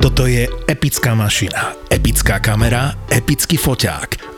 Toto je epická mašina, epická kamera, epický foťák.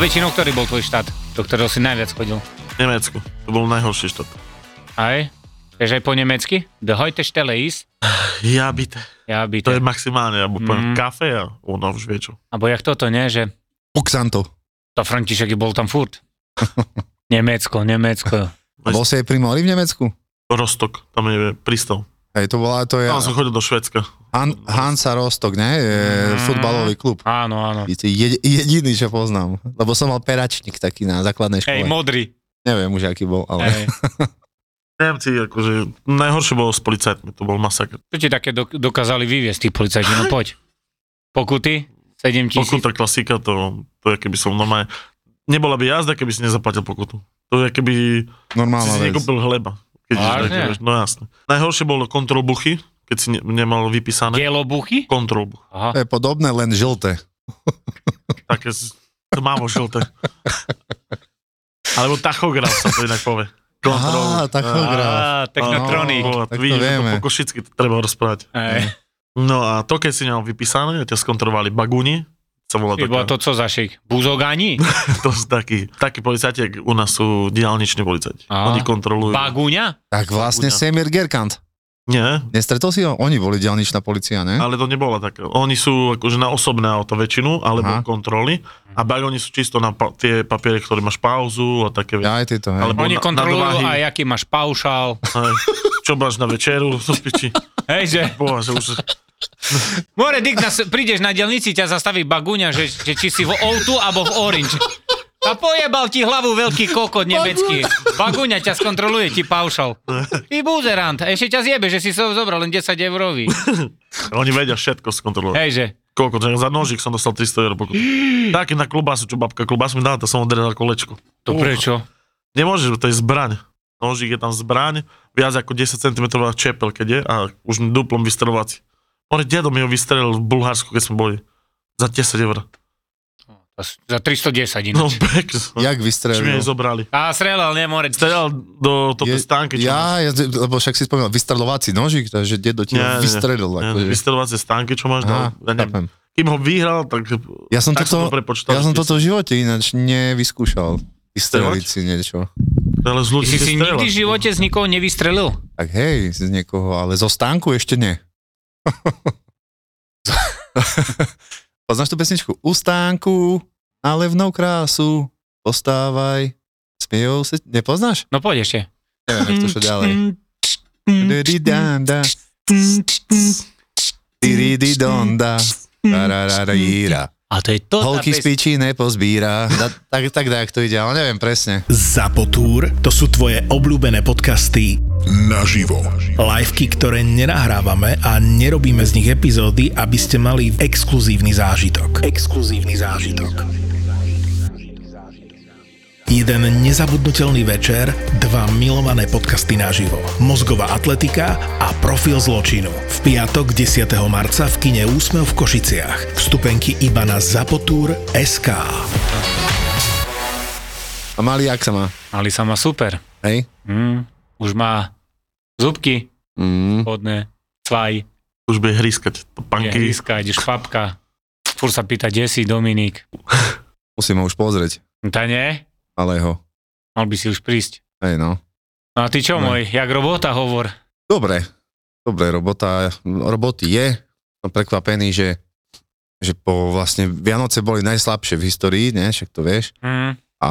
Väčšinou, ktorý bol tvoj štát, do ktorého si najviac chodil? Nemecku. To bol najhorší štát. Aj? Vieš aj po nemecky? The heute Stelle ist? Ja byte. Ja To bitte. je maximálne, alebo poviem Mm. kafe a ono už vie čo. Abo jak toto, nie? Že Oxanto. to František bol tam furt. Nemecko, Nemecko. A bol si aj pri mori v Nemecku? Rostok, tam je prístav. Hej, to bola, to je Tam som chodil do Švedska. Han, Hansa Rostock, ne? Je Mm. futbalový klub. Áno, áno. Je je- jediný, čo poznám. Lebo som mal peračník taký na základnej Hej, škole. modrý. Neviem už, aký bol, ale... Hej. Nemci, akože, najhoršie bolo s policajtmi, to bol masaker. Čo ti také dok- dokázali vyviesť, tí policajti? No poď. Pokuty? 7 tisíc? Pokuta klasika, to, to je keby som normálne... Nebola by jazda, keby si nezaplatil pokutu. To je keby si Normálna si vec. nekúpil chleba. Keď ideš Vážne? no jasne. Najhoršie bolo kontrol buchy, keď si ne, nemal vypísané. Dielobuchy? Kontrol buch. To Aha. je podobné, len žlté. Také tmavo žlté. Alebo tachograf sa to inak povie. Kontrol. Á, tachograf. Á, technotronik. No, tak to vidíš, vieme. to po košicky to treba rozprávať. Hej. No a to, keď si nemal vypísané, ťa skontrolovali bagúni, Ty bola taká, to co za? Buzogani? to sú takí, takí policajti, jak u nás sú diálniční policajti. Á. Oni kontrolujú. Bagúňa? Tak vlastne Buďa. Semir Gerkant. Nie, Nestretol si ho? Oni boli dielničná policia, ne? ale to nebola taká. Oni sú akože na osobné auto väčšinu, alebo Aha. kontroly. A bagóni sú čisto na pa- tie papiere, ktoré máš pauzu a také veci. Aj tieto, hej. Alebo- Oni na- kontrolujú nadváhy. aj aký máš paušál. Hej. Čo máš na večeru, do piči. Hej, že? Bože, už... More, Dick, nas, prídeš na dielnici, ťa zastaví bagúňa, že, že či si v O2 alebo v Orange. A pojebal ti hlavu veľký kokot nemecký. Bagúňa ťa skontroluje, ti paušal. Ty buzerant, ešte ťa zjebe, že si so zobral len 10 eurový. Oni vedia všetko skontrolovať. Hej, že? Koľko, že za nožík som dostal 300 eur pokutu. Taký na klobásu, čo babka klobásu mi dala, to som odrezal kolečko. To prečo? Nemôžeš, to je zbraň. Nožík je tam zbraň, viac ako 10 cm čepel, keď je, a už mi duplom vystrelovací. More dedo mi ho vystrelil v Bulharsku, keď sme boli. Za 10 eur. Za 310 No, ináč. pek. Jak Či mi vystrelil? zobrali. A strelal, nie, More. Strelal do toto stánky, čo. Ja, ja, lebo však si spomínal, vystrelovací nožík, takže dedo ti Nie, vystrelil. Nie, Akože. Vystrelovacie stánky, čo máš. Aha, ja neviem. chápem. Kým ho vyhral, tak, Ja som tak som to toto, prepočítal. ja som toto v živote ináč nevyskúšal. Vystreliť si niečo. Ale z ľudí si si si nikdy v živote z nikoho nevystrelil? Tak hej, z niekoho, ale zo stánku ešte nie. Poznáš tú pesničku? U stánku na levnou krásu postávaj. Smiejou sa... Nepoznáš? No poď ešte. Neviem, jak to čo ďalej. Dirididonda, tarararíra. A to je to. Holky z piči nepozbíra. Da, tak, tak dajak to ide, ale neviem presne. Zapotúr, to sú tvoje obľúbené podcasty naživo. Liveky, ktoré nenahrávame a nerobíme z nich epizódy, aby ste mali exkluzívny zážitok. Exkluzívny zážitok. Jeden nezabudnutelný večer, dva milované podcasty naživo. Mozgová atletika a profil zločinu. V piatok 10. marca v kine Úsmev v Košiciach. Vstupenky iba na Zapotúr.sk. A malý, jak sa má? Ali sa má super. Hej? Mm, už má zubky Mm. hodné, cvaj, Už bude hryskať. je To panky. hryska, ideš švapka. Fur sa pýta, kde si Dominik? Musím ho už pozrieť. Tá nie? Ale ho. Mal by si už prísť. Hej no. No a ty čo No. môj, jak robota hovor? Dobre. Dobre, robota, roboty je. som prekvapený, že, že po vlastne Vianoce boli najslabšie v histórii, ne, však to vieš. Mm. A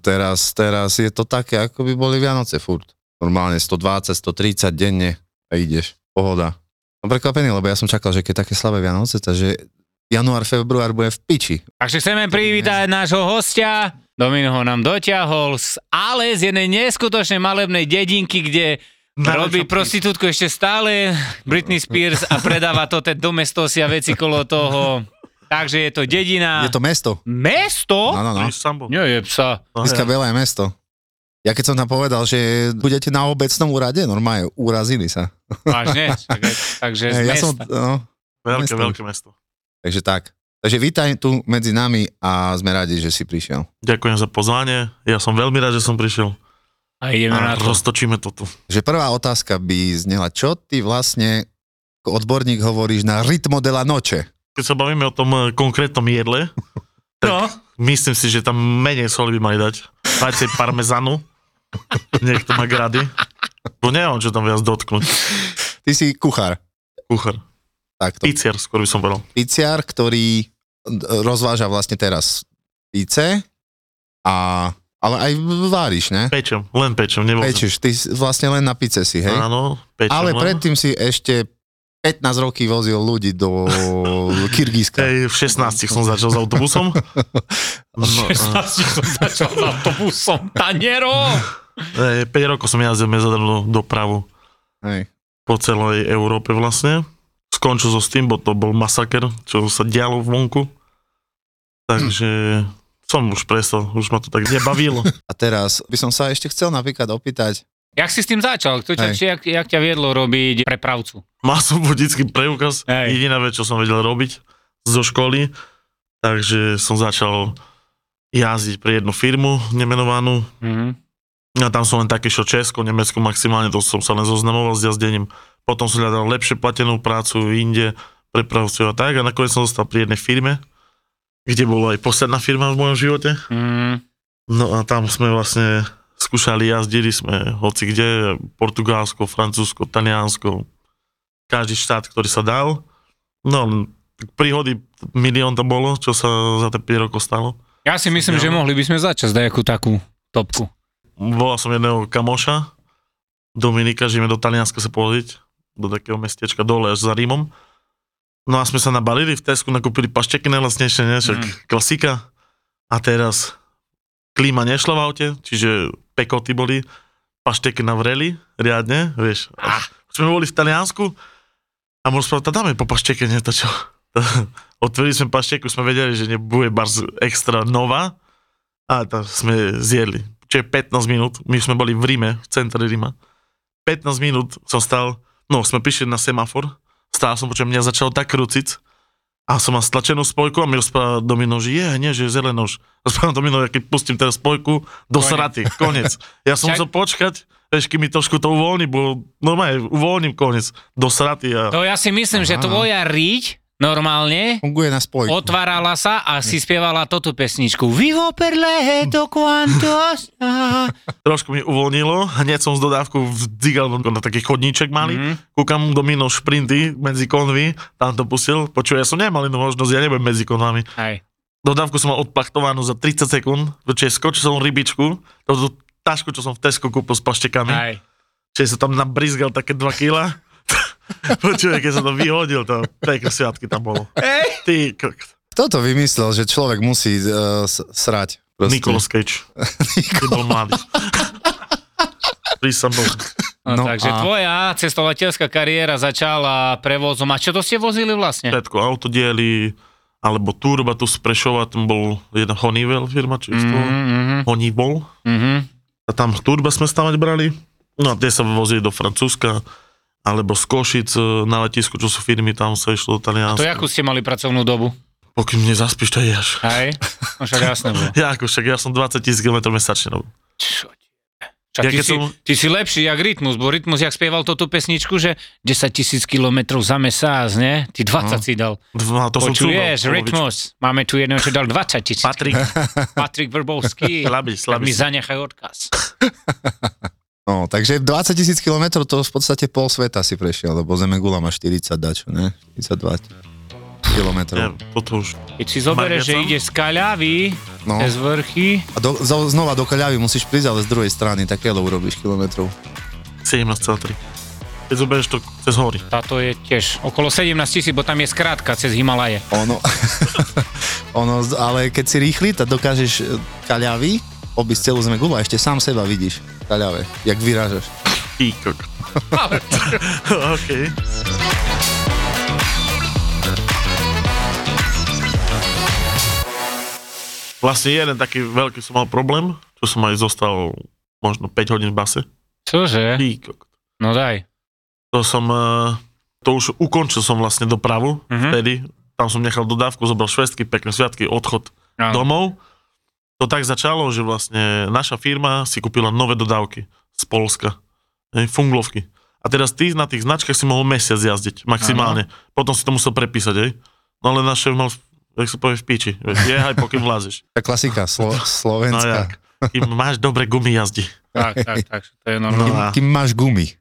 teraz, teraz je to také, ako by boli Vianoce furt. Normálne 120, 130 denne a ideš. Pohoda. Som prekvapený, lebo ja som čakal, že keď také slabé Vianoce, takže január, február bude v piči. Takže chceme privítať nášho hostia. Domino ho nám doťahol, z, ale z jednej neskutočnej malebnej dedinky, kde Na robí prostitútku ešte stále Britney Spears a predáva to tie domestosia veci kolo toho. Takže je to dedina. Je to mesto. Mesto? No, no, no. Nie je psa. Dneska veľa je mesto. Ja keď som tam povedal, že budete na obecnom úrade, normálne urazili sa. Vážne? Takže, takže z ja mesta. som, no, Veľké, mesto. veľké mesto. takže tak. Takže vítaj tu medzi nami a sme radi, že si prišiel. Ďakujem za pozvanie. Ja som veľmi rád, že som prišiel. A ideme na to. roztočíme to tu. Že prvá otázka by znela, čo ty vlastne ako odborník hovoríš na rytmo de la noche? Keď sa bavíme o tom eh, konkrétnom jedle, tak No. myslím si, že tam menej soli by mali dať. Dajte parmezanu. Niekto má grady. Bo neviem, čo tam viac dotknúť. Ty si kuchár. Kuchár. Takto. Piciar, skôr by som povedal. Piciar, ktorý rozváža vlastne teraz pice, a, ale aj váriš, ne? Pečem, len pečem, nevozím. Pečiš, ty vlastne len na pice si, hej? Áno, pečem Ale len. predtým si ešte 15 roky vozil ľudí do Kyrgyzska. Hej, v 16 som začal s autobusom. No, a- 16 som začal s autobusom. Tanero! hej, 5 rokov som jazdil medzinárodnú dopravu Hej. po celej Európe vlastne. Skončil so s tým, bo to bol masaker, čo sa dialo vonku. Takže som už prestal, už ma to tak nebavilo. A teraz by som sa ešte chcel napríklad opýtať, Jak si s tým začal? Kto ťa, či, jak, jak ťa viedlo robiť prepravcu? Mal som vodický preukaz, Hej. jediná vec, čo som vedel robiť zo školy, takže som začal jazdiť pre jednu firmu nemenovanú. Mhm. A tam som len taký, čo Česko, Nemecko maximálne, to som sa len zoznamoval s jazdením. Potom som hľadal lepšie platenú prácu inde, prepravcu a tak. A nakoniec som zostal pri jednej firme, kde bola aj posledná firma v mojom živote. Mhm. No a tam sme vlastne skúšali, jazdili sme hoci kde, Portugalsko, Francúzsko, Taliansko, každý štát, ktorý sa dal. No, príhody, milión to bolo, čo sa za tie 5 rokov stalo. Ja si myslím, že mohli by sme začať nejakú takú topku. Volal som jedného kamoša, Dominika, že ideme do Talianska sa pozrieť, do takého mestečka dole až za Rímom. No a sme sa nabalili v Tesku, nakúpili pašteky najlasnejšie, ne, však Mm. klasika. A teraz klíma nešla v aute, čiže pekoty boli, pašteky navreli riadne, vieš. A sme boli v Taliansku a možno spravať, dáme po pašteke, nie to čo. Otvorili sme pašteku, sme vedeli, že nebude bars extra nová a to sme zjedli. Čiže 15 minút, my sme boli v Ríme, v centre Ríma. 15 minút som stal, no sme prišli na semafor, stál som, počujem, mňa začalo tak krúciť a som mal stlačenú spojku a mi rozprával Domino, že je, nie, že je zelenou už. Rozprávam Domino, keď pustím teraz spojku, do Konec. sraty, konec. Ja som Čak- musel počkať, vieš, kým mi trošku to uvoľní, bo normálne uvoľním konec, do sraty a To ja si myslím, že Aha. tvoja riť normálne funguje na spojku. otvárala sa a si spievala toto pesničku. Vivo per leto quanto trošku mi uvoľnilo, hneď som z dodávku vdzigal na taký chodníček malý, Mhm. kúkam Domino šprinty medzi konvy, tam to pustil, počuj, ja som nemal inú možnosť, ja nebudem medzi konvami. Hej. Dodávku som mal odplachtovanú za 30 sekúnd, čiže skočil som rybičku, to tašku, čo som v Tesco kúpil s paštekami, Hej. čiže som tam nabrizgal také 2 kila. Počuj, keď som to vyhodil, to pekné sviatky tam bolo. Ty, k- Kto to vymyslel, že človek musí uh, srať? Proste. Nicolas Cage. Ty bol mladý. Prísam bol. No, No takže a- tvoja cestovateľská kariéra začala prevozom. A čo to ste vozili vlastne? všetko, autodiely, alebo Turba tu z Prešova, tam bol jedna Honeywell firma, či mm-hmm. Mhm, Honeywell. mhm. A tam Turba sme stavať brali. No a tie sa vozili do Francúzska, alebo z Košic e, na letisku, čo sú firmy, tam sa išlo do To Talianska. jakú ste mali pracovnú dobu? Pokým mne zaspíš, to ješ. Hej? No však jasné bolo. Ja ako však, ja som 20 tisíc km mesačne robil. Čo je? Čak Ja ty, keď si, som- ty si lepší jak Rytmus, bo Rytmus, jak spieval tú pesničku, že 10 tisíc kilometrov za mesiac, ne? Ty 20 No. si dal. Dva, to som Počuješ, Rytmus, máme tu jedného, čo dal 20 tisíc. Patrik, Patrik Vrbovský. slabý, slabý. mi zanechaj odkaz. No, takže 20 tisíc kilometrov to v podstate pol sveta si prešiel, lebo Zemegula má 40 dačo, ne? 42 kilometrov. Ja, toto už... Keď si zoberieš, že ide z Kaľavy, No. cez vrchy, A do, zo- znova do Kaľavy musíš prísť, ale z druhej strany, také urobíš kilometrov. 17,3. Keď zoberieš to cez hory. táto je tiež okolo 17 tisíc, bo tam je skrátka cez Himalaje. Ono, ono, ale keď si rýchly, tak dokážeš e, Kaľavy obísť celú Zemegulu a ešte sám seba vidíš v Kaľave, jak vyrážaš. Ty kok. OK. Vlastne jeden taký veľký som mal problém, čo som aj zostal možno 5 hodín v base. Čože? Ty kok. No daj. To som, eh, to už ukončil som vlastne dopravu Mhm. vtedy. Tam som nechal dodávku, zobral švestky, pekné sviatky, odchod Áno. domov. To tak začalo, že vlastne naša firma si kúpila nové dodávky z Polska, funglovky. A teraz ty na tých značkách si mohol mesiac jazdiť, maximálne. Potom si to musel prepísať, hej. No ale náš šéf mal, jak sa povie, v piči. vieš, Jehaj, pokým vlázeš. Tá klasika, Slo- No Slovenská. jak? Kým máš dobre gumy jazdi. Tak, tak, tak, to je No normálne. a, Kým máš gumy.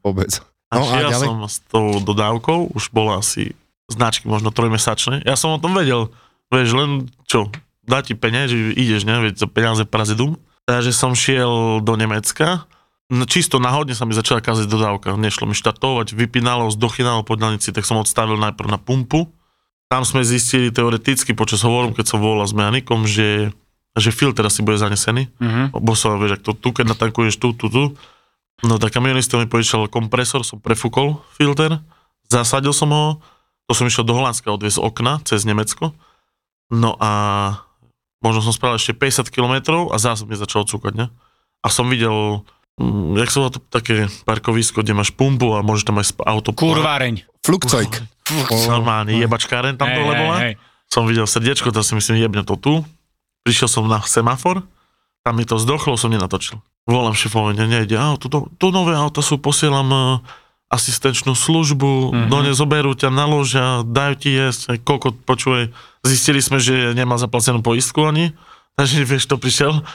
Vôbec. a No a šiel ďalej? som s tou dodávkou, už bola asi značky možno trojmesačné. Ja som o tom vedel. Vieš, len čo, dá ti peniaze, že ideš, ne, veď za peniaze parazidum. Takže som šiel do Nemecka, No, čisto náhodne sa mi začala kaziť dodávka. Nešlo mi štartovať, vypínalo, zdochinalo po diaľnici, tak som odstavil najprv na pumpu. Tam sme zistili teoreticky počas hovorom, keď som volal s mechanikom, že, že filter asi bude zanesený. Mhm. Bo som, vieš, to tu, keď natankuješ tu, tu, tu. No tak kamionista mi požičal kompresor, som prefúkol filter, zasadil som ho, to som išiel do Holandska odviesť okna cez Nemecko. No a možno som spravil ešte 50 km a zase mi začalo cúkať, ne? A som videl, mm, jak sa volá to také parkovisko, kde máš pumpu a môžeš tam aj sp- auto... Kurváreň. Flugzeug. Normálne, jebačkáren tam dole bola hej. som videl srdiečko, to si myslím, jebne to tu. Prišiel som na semafor, tam mi to zdochlo, som nenatočil. Volám šefovi, ne, nejde, a tu, tu nové auta sú, posielam uh, asistenčnú službu, Mhm. mm-hmm. do zoberú ťa, naložia, dajú ti jesť, koľko počuje. Zistili sme, že nemá zaplacenú poistku ani, takže vieš, to prišiel,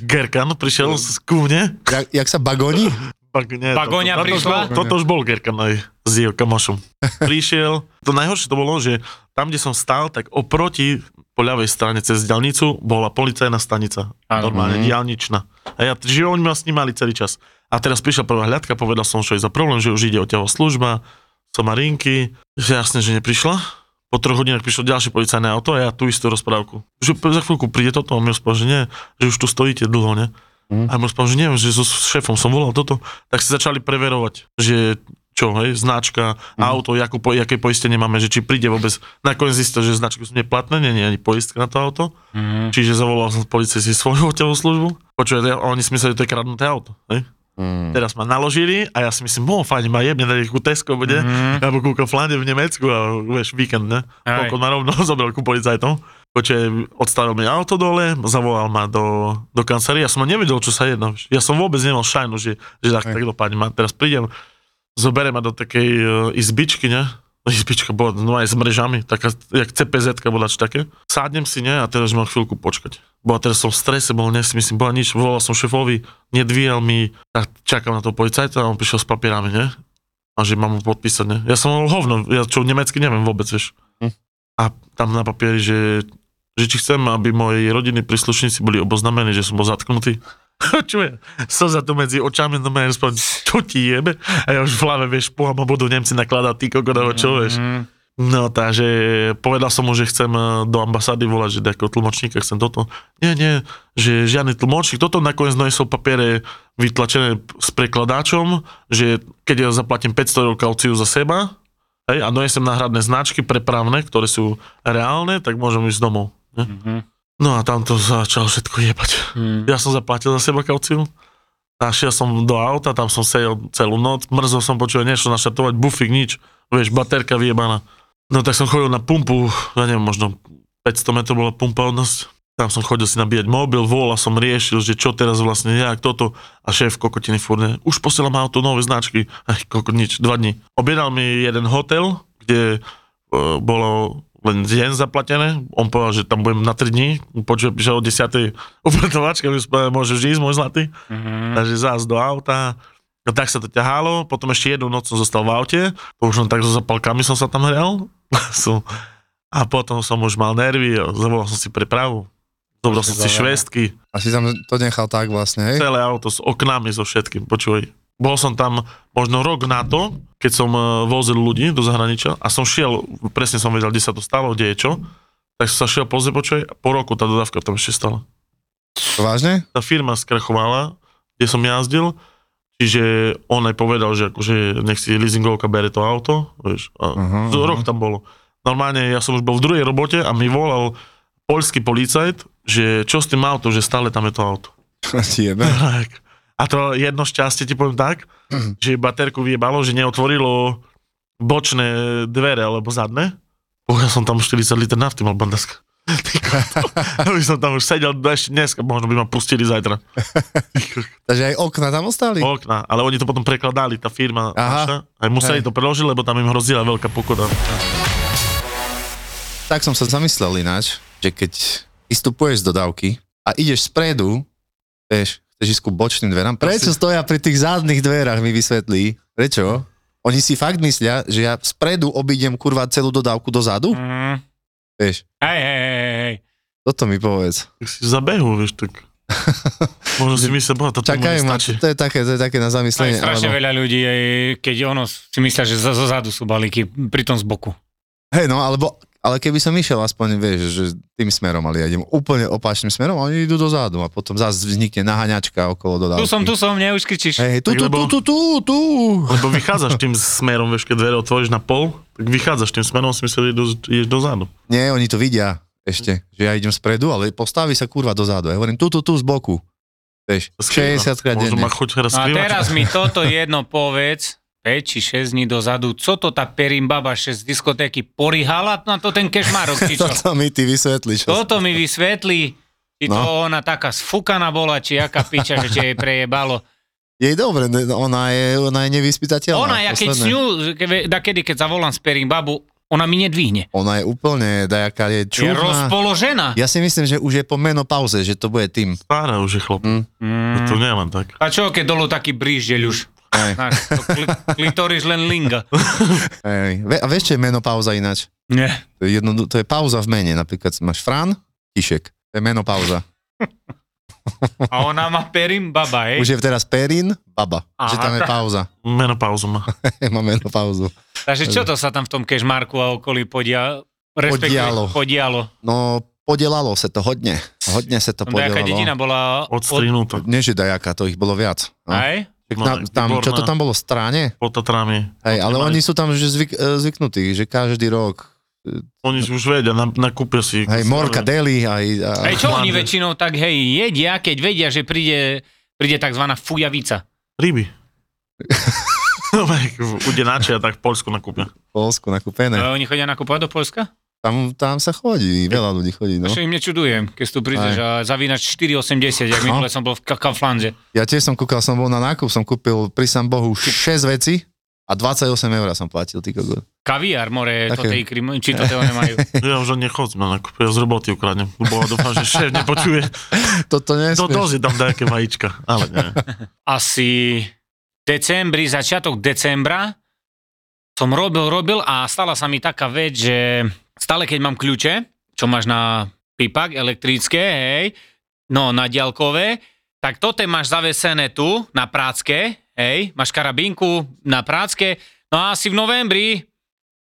Gerkan prišiel z kúvne. Jak, jak sa bagoni? Bag, nie, Bagóňa to, prišla? To, to, to už bol Gerkan aj s jeho kamošom. Prišiel, to najhoršie to bolo, že tam, kde som stál, tak oproti po ľavej strane cez diaľnicu bola policajná stanica. Áno. Normálne, diaľničná. A ja, že oni ma snímali celý čas. A teraz prišla prvá hľadka, povedal som, čo je za problém, že už ide o ťaho služba, somarinky, že jasne, že neprišla. Po troch hodinách prišlo ďalšie policajné auto a ja tú istú rozprávku. Že za chvíľku príde toto a mi rozprával, že nie, že už tu stojíte dlho, ne? Mm. A rozprával, že neviem, že so šéfom som volal toto. Tak si začali preverovať, že čo, hej, značka, mm. auto, jakú, po, jaké poistenie máme, že či príde vôbec. Nakoniec zistil, že značky sú neplatné, nie je ani poistka na to auto. Mhm. Čiže zavolal som policii si svoju hotelovú službu. Počuj, oni si mysleli, že to je kradnuté auto. Hej? Mm. Teraz ma naložili a ja si myslím, no fajn, ma jebne dať ku Tesco bude, Mhm. alebo kúka Flande v Nemecku a vieš, víkend, ne? Koľko ma rovno zobral ku policajtom. Počuj, odstavil mi auto dole, zavolal ma do, do kancelárie, ja som nevedel, čo sa jedná. Ja som vôbec nemal šajnu, že, že tak, tak dopadne. Ma teraz prídem, zoberiem ma do takej uh, izbičky, ne? Izbička bola no aj s mrežami, taká, jak CPZ bola čo také. Sádnem si, ne, a teraz mám chvíľku počkať. Bo a teraz som v strese, bol, ne, si myslím, bola nič, volal som šefovi, nedvíjal mi, tak čakám na toho policajta a on prišiel s papierami, ne? A že mám mu podpísať, ne? Ja som mal hovno, ja čo nemecky neviem vôbec, vieš. Hm. A tam na papieri, že, že či chcem, aby moji rodiny príslušníci boli oboznamení, že som bol zatknutý. čo je? Slza tu medzi očami, no rozprávať, čo ti jebe? A ja už v hlave, vieš, pohľad ma budú Nemci nakladať, ty kokodovo, čo, vieš? Mhm. No, takže povedal som mu, že chcem eh, do ambasády volať, že ako tlmočníka chcem toto. Nie, nie, že žiadny tlmočník. Toto nakoniec donesol papiere vytlačené s prekladáčom, že keď ja zaplatím 500 eur kauciu za seba, hej, a donesem náhradné značky prepravné, ktoré sú reálne, tak môžem ísť domov. Ne? Mhm. No a tam to začalo všetko jebať. Mhm. Ja som zaplatil za seba kauciu. A šiel som do auta, tam som sedel celú noc, mrzol som, počul, nešlo naštartovať, bufik, nič, vieš, baterka vyjebaná. No tak som chodil na pumpu, ja neviem, možno 500 metrov bola pumpa od nás. Tam som chodil si nabíjať mobil, volal som, riešil, že čo teraz vlastne, jak toto. A šéf kokotiny furne, už posielam auto nové značky. Aj kokot, nič, dva dní. Objednal mi jeden hotel, kde e, bolo len deň zaplatené. On povedal, že tam budem na 3 dní. Počujem, že o 10. upratovačka môžeš ísť, môj zlatý. Mhm. Takže zás do auta. A tak sa to ťahalo, potom ešte jednu noc som zostal v aute, to už len tak so zapalkami som sa tam hral. A potom som už mal nervy, zavolal som si prepravu. Zobral som si švestky, A si tam to nechal tak vlastne, hej? celé auto s oknami, so všetkým, počuj. Bol som tam možno rok na to, keď som eh, vozil ľudí do zahraničia a som šiel, presne som vedel, kde sa to stalo, kde je čo. Tak som sa šiel pozrieť, počuj, po roku tá dodávka tam ešte stala. Vážne? Tá firma skrachovala, kde som jazdil, čiže on aj povedal, že akože nech si leasingovka bere to auto, vieš, a uh-huh, rok tam bolo. Normálne ja som už bol v druhej robote a mi volal poľský policajt, že čo s tým autom, že stále tam je to auto. Jebe. Tak. A to jedno šťastie ti poviem tak, že baterku vyjebalo, že neotvorilo bočné dvere alebo zadné. Oh, ja som tam 40 liter nafty mal bandaska. Kokos. By som tam už sedel ešte dneska, možno by ma pustili zajtra. Takže aj okna tam ostali? Okna, ale oni to potom prekladali, tá firma Aha. naša. Aj museli Hej. to preložiť, lebo tam im hrozila veľká pokuta. Tak som sa zamyslel ináč, že keď vystupuješ z dodávky a ideš spredu, vieš, chceš ísť ku bočným dverám, prečo stoja pri tých zadných dverách, mi vysvetlí. Prečo? Oni si fakt myslia, že ja spredu obídem kurva celú dodávku dozadu? Mhm. Vieš, Hej, hej, hej, hej. toto mi povedz. Tak si zabehu, vieš, tak... Možno si myslia, boha, to Čakajú ma, to je také, to je také na zamyslenie. strašne alebo- veľa ľudí, aj keď ono si myslia, že zo zo zadu sú balíky, pritom z boku. Hej, no, alebo, ale keby som išiel aspoň, vieš, že tým smerom, ale ja idem úplne opačným smerom a oni idú dozadu a potom zase vznikne naháňačka okolo dodávky. Tu som, tu som, ne, už kričíš. Hej, tu, tu, tu, tu, tu, tu. Lebo vychádzaš tým smerom, vieš, keď dvere otvoríš na pol, tak vychádzaš tým smerom, si myslel, že ideš- ideš dozadu. Nie, oni to vidia ešte, že ja idem spredu, ale postaví sa kurva dozadu. Ja hovorím tu, tu, tu z boku. Vieš, 60 krát denne. ma chuť teraz No a teraz mi toto jedno povedz, 5 či 6 dní dozadu, co to tá perimbaba 6 z diskotéky porihala na to ten kešmarok, či čo? Toto mi ty vysvetlíš. Toto mi vysvetlí, či to No. ona taká sfúkaná bola, či aká piča, že jej prejebalo. Jej dobre, ona je, ona je nevyspytateľná. Ona, ja keď s ňu, kedy, keď zavolám z babu, ona mi nedvihne. Ona je úplne, dajaká je Je čudná. rozpoložená. Ja si myslím, že už je po menopauze, že to bude tým. Stará už je chlop. Mm. To nemám tak. A čo, keď dolu taký bríždeľ už? To kli- klitoris len linga. hej. Ve- A vieš, čo je menopauza ináč? Nie. To je, jedno, to je pauza v mene. Napríklad máš Fran, Tišek. To je menopauza. A ona má perim baba, hej? Už je teraz Perin, Baba. Aha, že tam je pauza. Menopauzu má. Má menopauzu. Takže čo to sa tam v tom kešmarku a okolí podia... respektíve Podialo. Podialo. No, podelalo sa to hodne. Hodne sa to Tam nejaká podelalo. dedina bola... Odstrinúto. Nie, že dajaká, to ich bolo viac. No. Hej? No, tam, čo to tam bolo, stráne? Pod Tatrami. Hej, ale oni sú tam že zvyk, e, zvyknutí, že každý rok, Oni už vedia, na- nakúpia si. hej, Morka Deli, aj... A, Hej, čo oni väčšinou tak, hej, jedia, keď vedia, že príde, príde tzv. fujavica. Ryby. No, Ude načia, tak v Polsku nakúpia. v Polsku nakúpené. A oni chodia nakúpovať do Polska? Tam, tam sa chodí, veľa ľudí chodí, no. No. Čo im nečudujem, keď tu prídeš a zavínač 4,80, jak minule som bol v Ka- Kauflande. Ja tiež som kúkal, som bol na nákup, som kúpil, prísam Bohu, 6 veci a 28 eur som platil, ty kokos. Kaviár, more, Také. to tej krim, či to toho nemajú. Ja už nechodzím na nákup, ja z roboty ukradnem. Bo dúfam, že šéf nepočuje. Toto To nesmieš. dosť tam nejaké vajíčka, ale nie. Asi decembri, začiatok decembra som robil, robil a stala sa mi taká vec, že stále keď mám kľúče, čo máš na pipak elektrické, hej, no na diaľkové, tak toto máš zavesené tu na prácke, hej, máš karabinku na prácke, no a asi v novembri,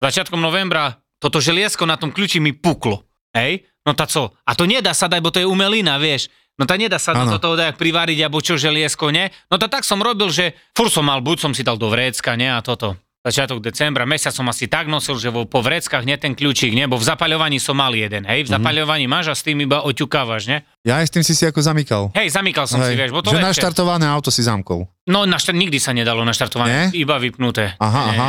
začiatkom novembra, toto želiesko na tom kľúči mi puklo, hej, no tá co? A to nedá sa dať, bo to je umelina, vieš, no tá nedá sa Áno. do toho dať privariť, alebo čo želiesko, ne? No to tak som robil, že fur som mal, buď som si dal do vrecka, ne, a toto. Začiatok decembra, mesiac som asi tak nosil, že vo, po vreckách nie ten kľúčik, ne, bo v zapaľovaní som mal jeden, hej, v zapaľovaní máš a s tým iba oťukávaš, ne? Ja aj s tým si si ako zamykal. Hej, zamykal som si, vieš, bo to že lepšie. naštartované auto si zamkol. No, naštart, nikdy sa nedalo naštartovať, iba vypnuté. Aha, Nie. aha.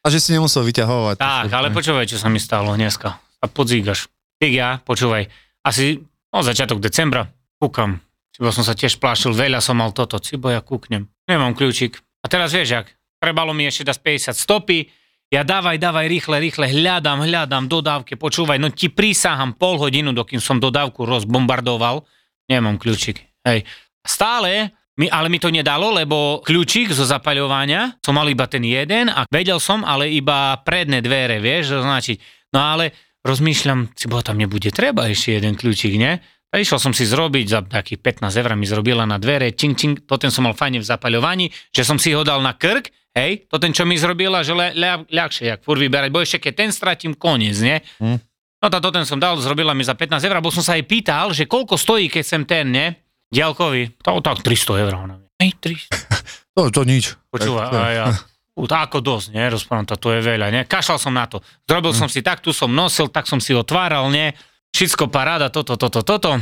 A že si nemusel vyťahovať. Tak, ale počúvaj, čo sa mi stalo dneska. A podzígaš. Tak ja, počúvaj, asi, no začiatok decembra, kúkam. Cibo som sa tiež plášil, veľa som mal toto, cibo ja kúknem. Nemám kľúčik. A teraz vieš, jak, trebalo mi ešte dať 50 stopy, Ja dávaj, dávaj, rýchle, rýchle, hľadám, hľadám, dodávke, počúvaj, no ti prísahám pol hodinu, dokým som dodávku rozbombardoval, nemám kľúčik, hej. Stále, mi, ale mi to nedalo, lebo kľúčik zo zapaľovania som mal iba ten jeden a vedel som, ale iba predné dvere, vieš, označiť. No ale rozmýšľam, si bo tam nebude treba ešte jeden kľúčik, ne? A išiel som si zrobiť, za takých 15 eur mi zrobila na dvere, čing, čing, to ten som mal fajne v zapaľovaní, že som si ho dal na krk, hej, to ten, čo mi zrobila, že le, le, ľahšie, jak furt vyberať, bo ešte keď ten stratím koniec, nie? Hm. No to, to ten som dal, zrobila mi za 15 eur, bo som sa aj pýtal, že koľko stojí, keď sem ten, nie? Dialkový, to tak 300 eur. Hej, 300. To, to nič. Počúva, a ja, u, ako dosť, nie, rozprávam to, to je veľa, nie, kašľal som na to, zrobil som si tak, tu som nosil, tak som si otváral, nie, všetko paráda, toto, toto, toto,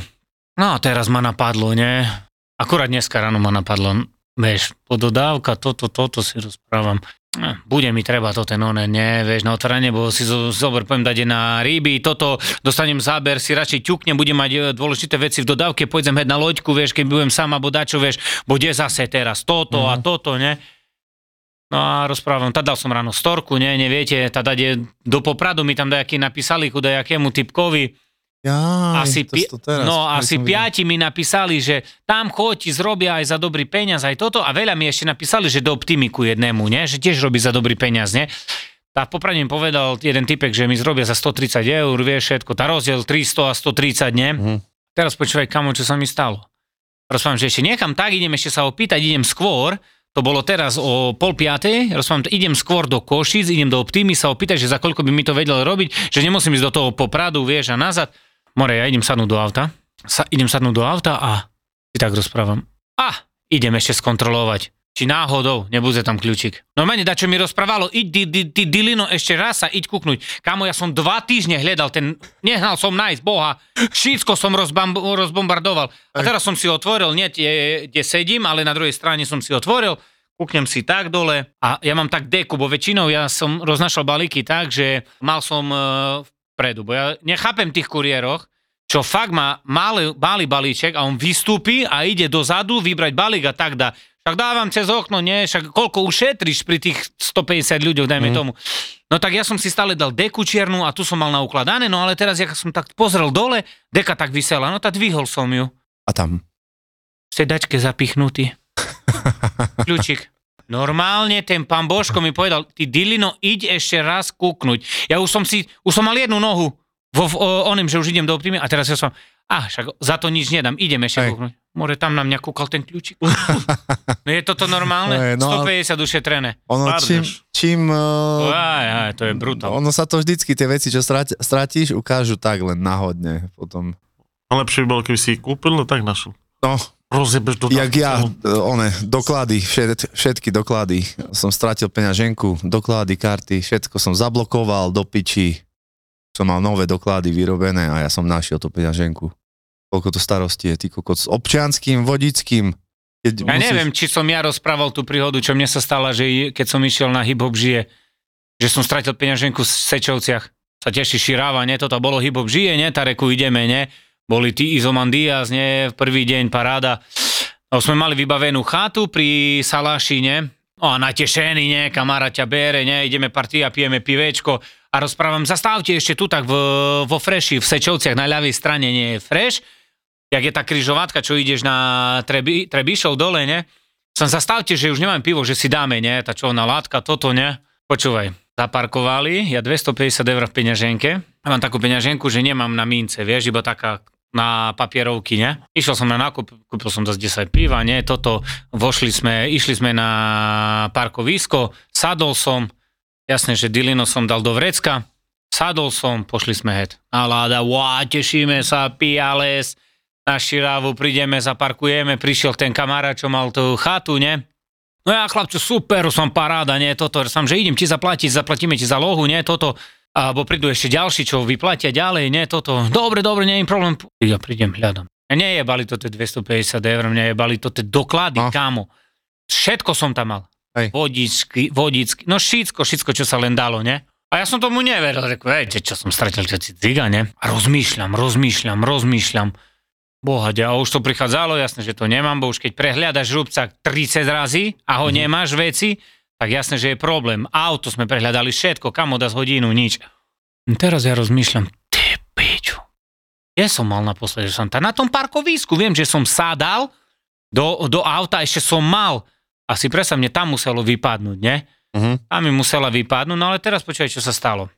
no a teraz ma napadlo, nie, akurát dneska ráno ma napadlo, vieš, pododávka, toto, toto si rozprávam, No, bude mi treba to ten one, nie, vieš, na otváranie, bo si zo- zober, poviem dať na ryby, toto, dostanem záber, si radšej ťuknem, budem mať e, dôležité veci v dodávke, pôjdem heď na loďku, vieš, keď budem sám, alebo dačo, vieš, bude zase teraz toto a toto, ne. No a rozprávam, tá dal som ráno storku, ne, neviete, tá dať do Popradu mi tam dajaký napísali, kudajakému typkovi, Ja, asi, to, pi- to teraz, no, asi videl. piati mi napísali, že tam choď, ti zrobia aj za dobrý peniaz, aj toto. A veľa mi ešte napísali, že do Optimiku jednému, ne? že tiež robí za dobrý peniaz. Ne? Tak popravde mi povedal jeden typek, že mi zrobia za 130 eur, vieš všetko. Tá rozdiel 300 a 130, ne? Mhm. Teraz počúvaj, kamo, čo sa mi stalo. Rozprávam, že ešte nechám tak, idem ešte sa opýtať, idem skôr, to bolo teraz o pol piatej, rozprávam, idem skôr do Košic, idem do Optimy sa opýtať, že za koľko by mi to vedel robiť, že nemusím ísť do toho popradu, vieš, a nazad. More, ja idem sadnúť do auta, sa, idem sadnúť do auta a si tak rozprávam. A, idem ešte skontrolovať, či náhodou nebude tam kľúčik. Normálne, da čo mi rozprávalo, iď, ty, ty, ty, Dilino, ešte raz sa, iď kúknuť. Kámo, ja som dva týždne hľadal ten, nehnal som nájsť Boha, všetko som rozbam, rozbombardoval. A teraz som si otvoril, nie kde sedím, ale na druhej strane som si otvoril, kúknem si tak dole a ja mám tak deku, bo väčšinou ja som roznašal balíky tak, že mal som e, vpredu, bo ja nechápem tých kuriéroch, čo fakt má malý, malý balíček a on vystúpi a ide dozadu vybrať balík a tak dá. Však dávam cez okno, nie? Však koľko ušetríš pri tých 150 ľuďoch, dajme mm. tomu. No tak ja som si stále dal deku čiernu a tu som mal naukladané, no ale teraz, jak som tak pozrel dole, deka tak vysela, no tak dvihol som ju. A tam. V sedačke zapichnutý. Kľúčik. Normálne ten pán Božko mi povedal, ty Dilino, iď ešte raz kúknuť. Ja už som si, už som mal jednu nohu vo, v, o, onem, že už idem do Optimy a teraz ja som, a však za to nič nedám, idem ešte Hej. kúknuť. More, tam na mňa kúkal ten kľúčik. no je toto normálne? No, 150 ušetrené. Ono, čím, čím uh, Aj, aj, to je brutál. ono sa to vždycky, tie veci, čo strati, stratíš, ukážu tak len náhodne potom. A lepšie by bolo, keby si ich kúpil, no tak našiel. No, Rozjebeš do jak ja, e, one, doklady, všet, všetky doklady. Som stratil peňaženku, doklady, karty, všetko som zablokoval do piči. Som mal nové doklady vyrobené a ja som našiel tú peňaženku. Koľko to starosti je, ty kokot, s občianským, vodickým. Keď Ja neviem, či som ja rozprával tú príhodu, čo mne sa stala, že keď som išiel na hip-hop žije, že som stratil peňaženku v Sečovciach. Sa teší Širáva, nie? Toto bolo hip-hop žije, nie? Tareku ideme, nie? Boli tí Izoman Diaz, nie? Prvý deň paráda. No, sme mali vybavenú chatu pri Saláši, nie? O, a natešený, nie? Kamara ťa bere, nie? Ideme partia, pijeme pivečko a rozprávam, zastávte ešte tu tak v, vo Freši, v Sečovciach, na ľavej strane nie je Freš, jak je tá kryžovatka, čo ideš na Trebi, Trebišov dole, ne? Som zastavte, že už nemám pivo, že si dáme, ne? Tá čo, na látka, toto, ne? Počúvaj, zaparkovali, ja 250 eur v peňaženke, mám takú peňaženku, že nemám na mince, vieš, iba taká na papierovky, ne? Išiel som na nákup, kúpil som zase 10 piva, ne? Toto, vošli sme, išli sme na parkovisko, sadol som, jasne, že Dilino som dal do vrecka, sadol som, pošli sme head. A láda, wow, tešíme sa, piales, na Širávu prídeme, zaparkujeme, prišiel ten kamarát, čo mal tú chatu, ne? No ja chlapču, super, som paráda, nie, toto, som, že idem ti zaplatiť, zaplatíme ti za lohu, nie, toto, alebo prídu ešte ďalší, čo vyplatia ďalej, nie, toto, dobre, dobre, nie je problém, ja prídem, hľadám. Nejebali to tie 250 eur, mňa jebali to tie doklady, No. kámo. Všetko som tam mal. Hej. Vodičky, vodičky, no všetko, všetko, čo sa len dalo, ne? A ja som tomu neveril, reku, hej, čo som stratil, čo si ciga, ne? A rozmýšľam, rozmýšľam, rozmýšľam. Bohade, a už to prichádzalo, jasne, že to nemám, bo už keď prehliadaš rúbcak 30 razy a ho Mhm. nemáš veci, tak jasné, že je problém. Auto sme prehľadali všetko, kam od hodinu, nič. Teraz ja rozmýšľam, ty piču. Ja som mal naposledy, že som tam na tom parkovisku, viem, že som sádal do, do auta, ešte som mal. Asi presa mne tam muselo vypadnúť, ne? Uh-huh. Tam mi musela vypadnúť, no ale teraz počúvaj, čo sa stalo.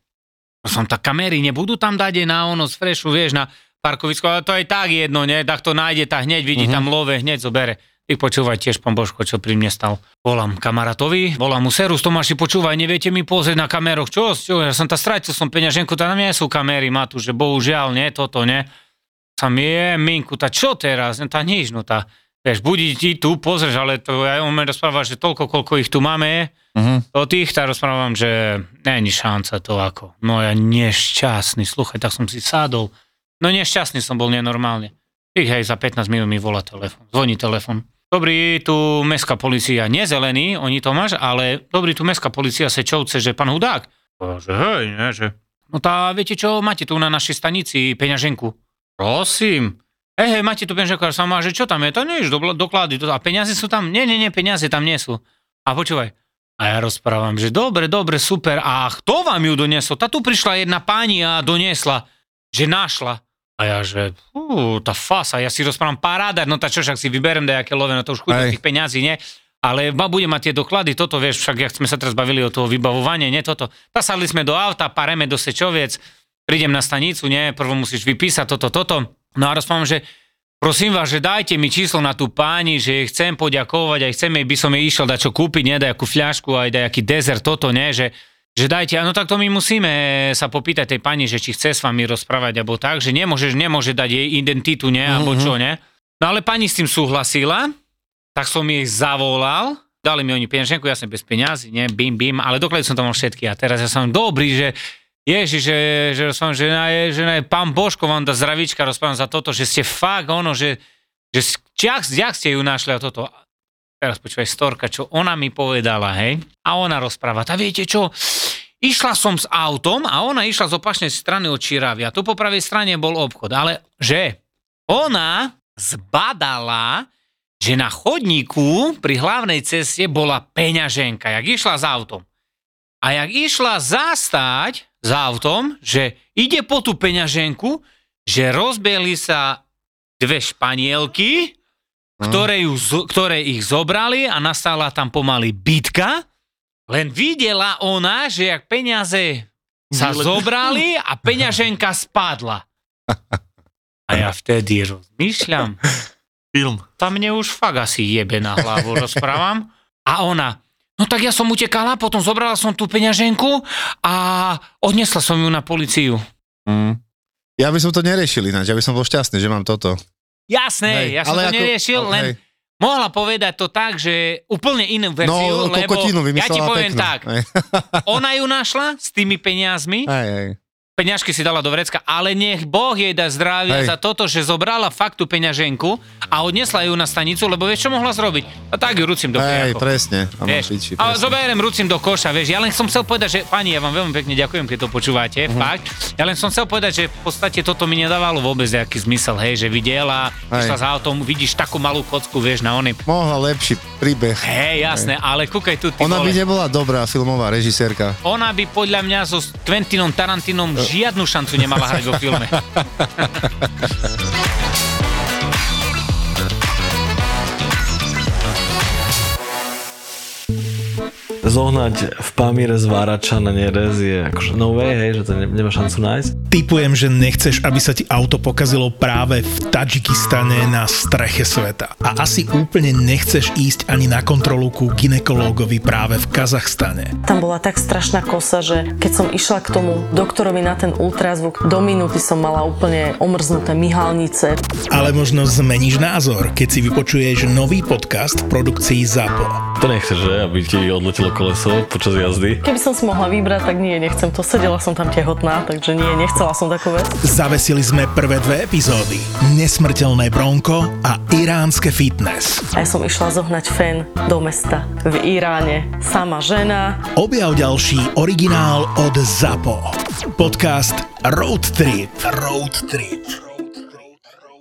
Som tak kamery, nebudú tam dať na ono z frešu, vieš, na parkovisku, ale to aj tak jedno, ne? Tak to nájde, tak hneď vidí Mhm. tam love, hneď zobere. Ty počúvaj tiež, pán Božko, čo pri mne stal. Volám kamarátovi, volám mu Serus, Tomáši, počúvaj, neviete mi pozrieť na kameroch, čo, čo, ja som tam stratil som peňaženku, tam nie sú kamery, má tu, že bohužiaľ, nie, toto, nie. Sam je, Minku, tá čo teraz, tá nič, no tá, vieš, budí ti tu, pozrieš, ale to ja on mi rozpráva, že toľko, koľko ich tu máme, Uh-huh. o tých tak rozprávam, že není šanca to ako. No ja nešťastný, sluchaj, tak som si sádol. No nešťastný som bol nenormálne. Ich hej, za 15 minút mi volá telefon, zvoní telefon. Dobrý, tu mestská policia, nie zelený, oni to máš, ale dobrý, tu mestská policia Sečovce, že pán Hudák. A Že hej, ne, že... No tá, viete čo, máte tu na našej stanici peňaženku. Prosím. Hej, hej, máte tu peňaženku, a sa má, že čo tam je? To nie je do, doklady. To, a peniaze sú tam? Nie, nie, nie, peniaze tam nie sú. A počúvaj, a ja rozprávam, že dobre, dobre, super. A kto vám ju doniesol? Tá tu prišla jedna pani a doniesla, že našla. A ja, že fú, tá fasa, ja si rozprávam paráda, no tá čo, však si vyberem dajaké love, no to už chuť tých peňazí, nie? Ale ma bude mať tie doklady, toto vieš, však jak sme sa teraz bavili o toho vybavovania, nie toto. Tasadli sme do auta, pareme do Sečoviec, prídem na stanicu, nie, prvo musíš vypísať toto, toto. No a rozprávam, že prosím vás, že dajte mi číslo na tú páni, že jej chcem poďakovať, aj chcem, jej by som jej išiel dať čo kúpiť, nie, dajakú fľašku, aj dajaký dezert, toto, nie, že, že dajte, no tak to my musíme sa popýtať tej pani, že či chce s vami rozprávať, alebo tak, že nemôžeš, nemôže dať jej identitu, nie, alebo čo, nie. No ale pani s tým súhlasila, tak som jej zavolal, dali mi oni peňaženku, ja som bez peňazí, nie, bim, bim, ale doklady som tam mal všetky a teraz ja som dobrý, že Ježiš, že, že, rozprávam, že, na, že na, pán Božko vám dá zdravíčka, rozprávam za toto, že ste fakt ono, že, že jak, jak ste ju našli a toto. Teraz počúvaj storka, čo ona mi povedala, hej, a ona rozpráva, tá viete čo, išla som s autom a ona išla z opačnej strany od Čiravy a tu po pravej strane bol obchod, ale že ona zbadala, že na chodníku pri hlavnej ceste bola peňaženka, jak išla s autom. A jak išla zastáť s autom, že ide po tú peňaženku, že rozbehli sa dve španielky, ktoré, ju, ktoré ich zobrali a nastala tam pomaly bitka, len videla ona, že jak peniaze sa Vyle- zobrali a peňaženka spadla. A ja vtedy rozmýšľam, Film. tam mne už fakt asi jebe na hlavu, rozprávam. A ona, no tak ja som utekala, potom zobrala som tú peňaženku a odnesla som ju na policiu. Mm. Ja by som to neriešil ináč, ja by som bol šťastný, že mám toto. Jasné, ja som to neriešil, ale len hej. Mohla povedať to tak, že úplne inú verziu, No, lebo ja ti poviem peknú. tak, ona ju našla s tými peniazmi, hej, hej. Peňažky si dala do vrecka, ale nech Boh jej dá zdravia Hej. za toto, že zobrala fakt tú peňaženku a odnesla ju na stanicu, lebo vieš, čo mohla zrobiť? A tak ju rucím do Hej, presne. A Vieš, piči, zoberiem rucím do koša, vieš, ja len som chcel povedať, že pani, ja vám veľmi pekne ďakujem, keď to počúvate, uh-huh. fakt. Ja len som chcel povedať, že v podstate toto mi nedávalo vôbec nejaký zmysel, hej, že videla, Hej. išla s autom, vidíš takú malú kocku, vieš, na oný. Mohla lepší príbeh. Hej, jasné, ale kúkaj tu, ty Ona by vole. nebola dobrá filmová režisérka. Ona by podľa mňa so Quentinom Tarantinom žiadnu šancu nemala hrať vo filme. zohnať v Pamíre zvárača na nerez je akože no way, hej, že to ne, nemá šancu nájsť. Typujem, že nechceš, aby sa ti auto pokazilo práve v Tadžikistane na streche sveta. A asi úplne nechceš ísť ani na kontrolu ku ginekológovi práve v Kazachstane. Tam bola tak strašná kosa, že keď som išla k tomu doktorovi na ten ultrazvuk, do minúty som mala úplne omrznuté myhalnice. Ale možno zmeníš názor, keď si vypočuješ nový podcast v produkcii ZAPO. To nechceš, že? Aby ti odletelo koleso počas jazdy. Keby som si mohla vybrať, tak nie, nechcem to. Sedela som tam tehotná, takže nie, nechcela som takú vec. Zavesili sme prvé dve epizódy. Nesmrteľné bronko a iránske fitness. A ja som išla zohnať fen do mesta v Iráne. Sama žena, Objav ďalší originál od ZAPO. Podcast Road Trip. Road Trip.